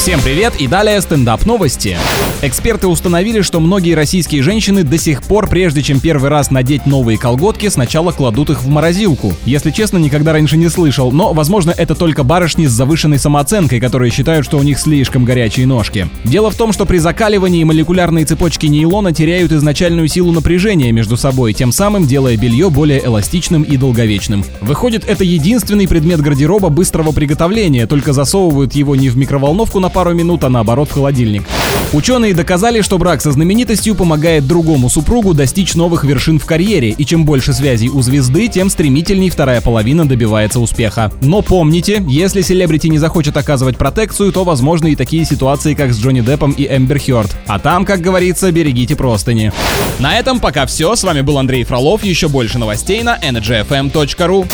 Всем привет и далее стендап новости. Эксперты установили, что многие российские женщины до сих пор, прежде чем первый раз надеть новые колготки, сначала кладут их в морозилку. Если честно, никогда раньше не слышал, но, возможно, это только барышни с завышенной самооценкой, которые считают, что у них слишком горячие ножки. Дело в том, что при закаливании молекулярные цепочки нейлона теряют изначальную силу напряжения между собой, тем самым делая белье более эластичным и долговечным. Выходит, это единственный предмет гардероба быстрого приготовления, только засовывают его не в микроволновку на пару минут, а наоборот в холодильник. Ученые доказали, что брак со знаменитостью помогает другому супругу достичь новых вершин в карьере, и чем больше связей у звезды, тем стремительней вторая половина добивается успеха. Но помните, если селебрити не захочет оказывать протекцию, то возможны и такие ситуации, как с Джонни Деппом и Эмбер Хёрд. А там, как говорится, берегите простыни. На этом пока все. С вами был Андрей Фролов. Еще больше новостей на energyfm.ru.